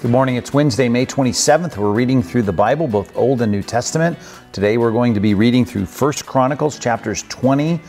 Good morning. It's Wednesday, May 27th. We're reading through the Bible, both Old and New Testament. Today we're going to be reading through 1 Chronicles chapters 20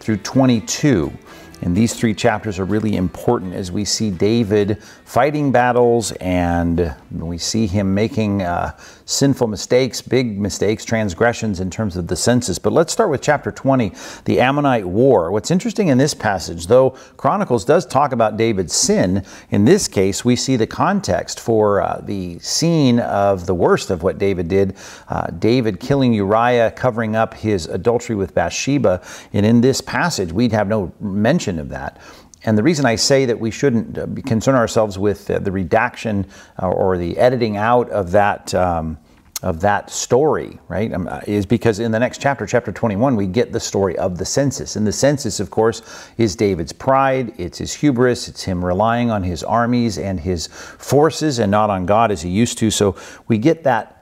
through 22. And these three chapters are really important as we see David fighting battles and we see him making uh, sinful mistakes, big mistakes, transgressions in terms of the census. But let's start with chapter 20, the Ammonite War. What's interesting in this passage, though Chronicles does talk about David's sin, in this case we see the context for uh, the scene of the worst of what David did. Uh, David killing Uriah, covering up his adultery with Bathsheba. And in this passage, we'd have no mention mention of that. And the reason I say that we shouldn't uh, concern ourselves with uh, the redaction uh, or the editing out of that. Um, of that story, right, um, is because in the next chapter, chapter 21, we get the story of the census. And the census, of course, is David's pride, it's his hubris, it's him relying on his armies and his forces and not on God as he used to. So we get that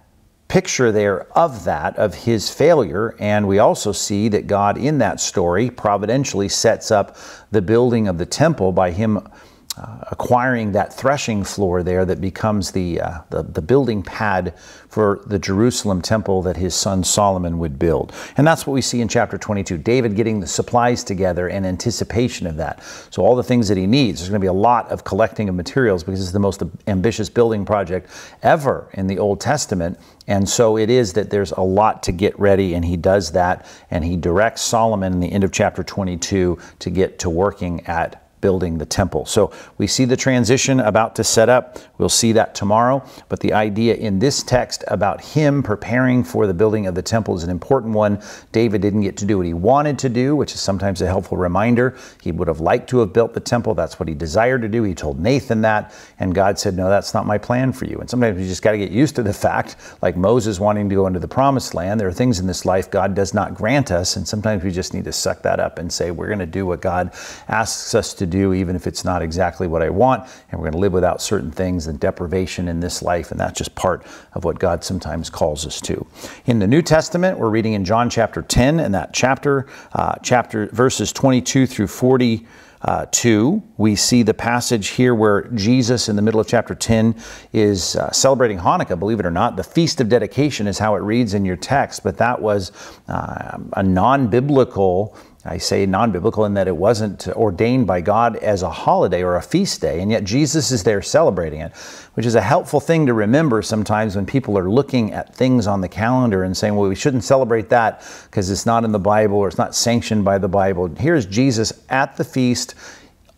picture there of that, of his failure. And we also see that God, in that story, providentially sets up the building of the temple by him uh, acquiring that threshing floor there that becomes the, uh, the, the, building pad for the Jerusalem temple that his son Solomon would build. And that's what we see in chapter 22. David getting the supplies together in anticipation of that. So, all the things that he needs, there's going to be a lot of collecting of materials because it's the most ambitious building project ever in the Old Testament. And so it is that there's a lot to get ready, and he does that, and he directs Solomon in the end of chapter 22 to get to working at building the temple. So we see the transition about to set up. We'll see that tomorrow. But the idea in this text about him preparing for the building of the temple is an important one. David didn't get to do what he wanted to do, which is sometimes a helpful reminder. He would have liked to have built the temple. That's what he desired to do. He told Nathan that. And God said, No, that's not my plan for you. And sometimes you just got to get used to the fact, like Moses wanting to go into the promised land, there are things in this life God does not grant us. And sometimes we just need to suck that up and say, We're going to do what God asks us to do, even if it's not exactly what I want. And we're going to live without certain things and deprivation in this life. And that's just part of what God sometimes calls us to. In the New Testament, we're reading in John chapter 10, and that chapter, uh, chapter verses 22 through 40. Uh, 2, we see the passage here where Jesus, in the middle of chapter 10, is uh, celebrating Hanukkah, believe it or not. The Feast of Dedication is how it reads in your text, but that was uh, a non biblical I say non biblical in that it wasn't ordained by God as a holiday or a feast day, and yet Jesus is there celebrating it, which is a helpful thing to remember sometimes when people are looking at things on the calendar and saying, well, we shouldn't celebrate that because it's not in the Bible or it's not sanctioned by the Bible. Here's Jesus at the feast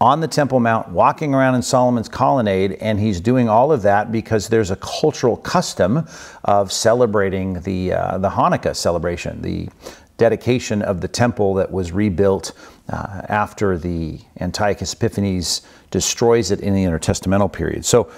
on the Temple Mount, walking around in Solomon's colonnade, and he's doing all of that because there's a cultural custom of celebrating the uh, the Hanukkah celebration, the dedication of the temple that was rebuilt uh, after the Antiochus Epiphanes destroys it in the intertestamental period. So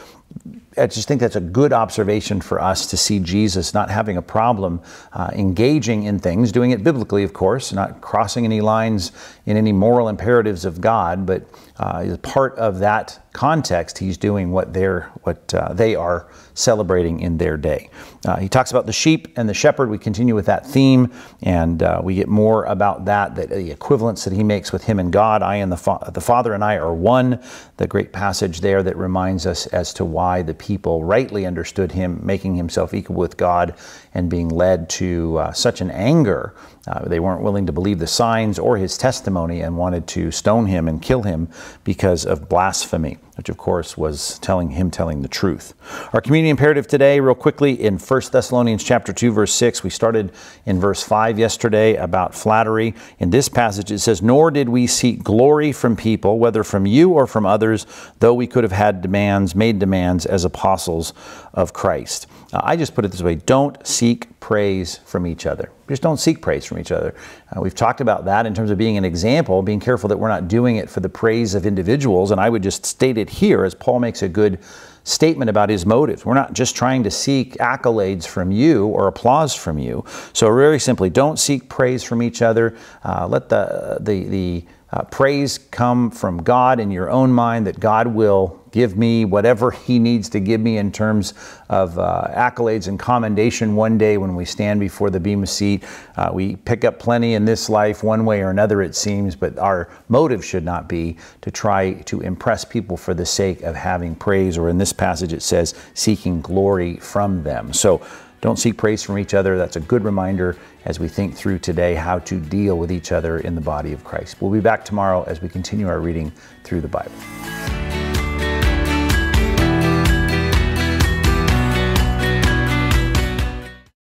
I just think that's a good observation for us to see Jesus not having a problem uh, engaging in things, doing it biblically, of course, not crossing any lines in any moral imperatives of God, but uh, as part of that context, he's doing what they're what uh, they are celebrating in their day. Uh, he talks about the sheep and the shepherd. We continue with that theme, and uh, we get more about that, that the equivalence that he makes with him and God. I and the, fa- the Father and I are one. The great passage there that reminds us as to why the people rightly understood him, making himself equal with God and being led to uh, such an anger. Uh, they weren't willing to believe the signs or his testimony and wanted to stone him and kill him because of blasphemy, which of course was telling him telling the truth. Our community imperative today, real quickly, in 1 Thessalonians chapter 2, verse 6. We started in verse 5 yesterday about flattery. In this passage, it says, Nor did we seek glory from people, whether from you or from others, though we could have had demands, made demands as apostles of Christ. Uh, I just put it this way don't seek praise from each other. Just don't seek praise from each other. Uh, we've talked about that in terms of being an example, being careful that we're not doing it for the praise of individuals. And I would just state it here as Paul makes a good statement about his motives. We're not just trying to seek accolades from you or applause from you. So, very simply, don't seek praise from each other. Uh, let the, the, the uh, praise come from God in your own mind that God will give me whatever He needs to give me in terms of uh, accolades and commendation one day when we stand before the Bema seat. Uh, we pick up plenty in this life, one way or another, it seems, but our motive should not be to try to impress people for the sake of having praise, or in this passage it says, seeking glory from them. So don't seek praise from each other. That's a good reminder as we think through today how to deal with each other in the body of Christ. We'll be back tomorrow as we continue our reading through the Bible.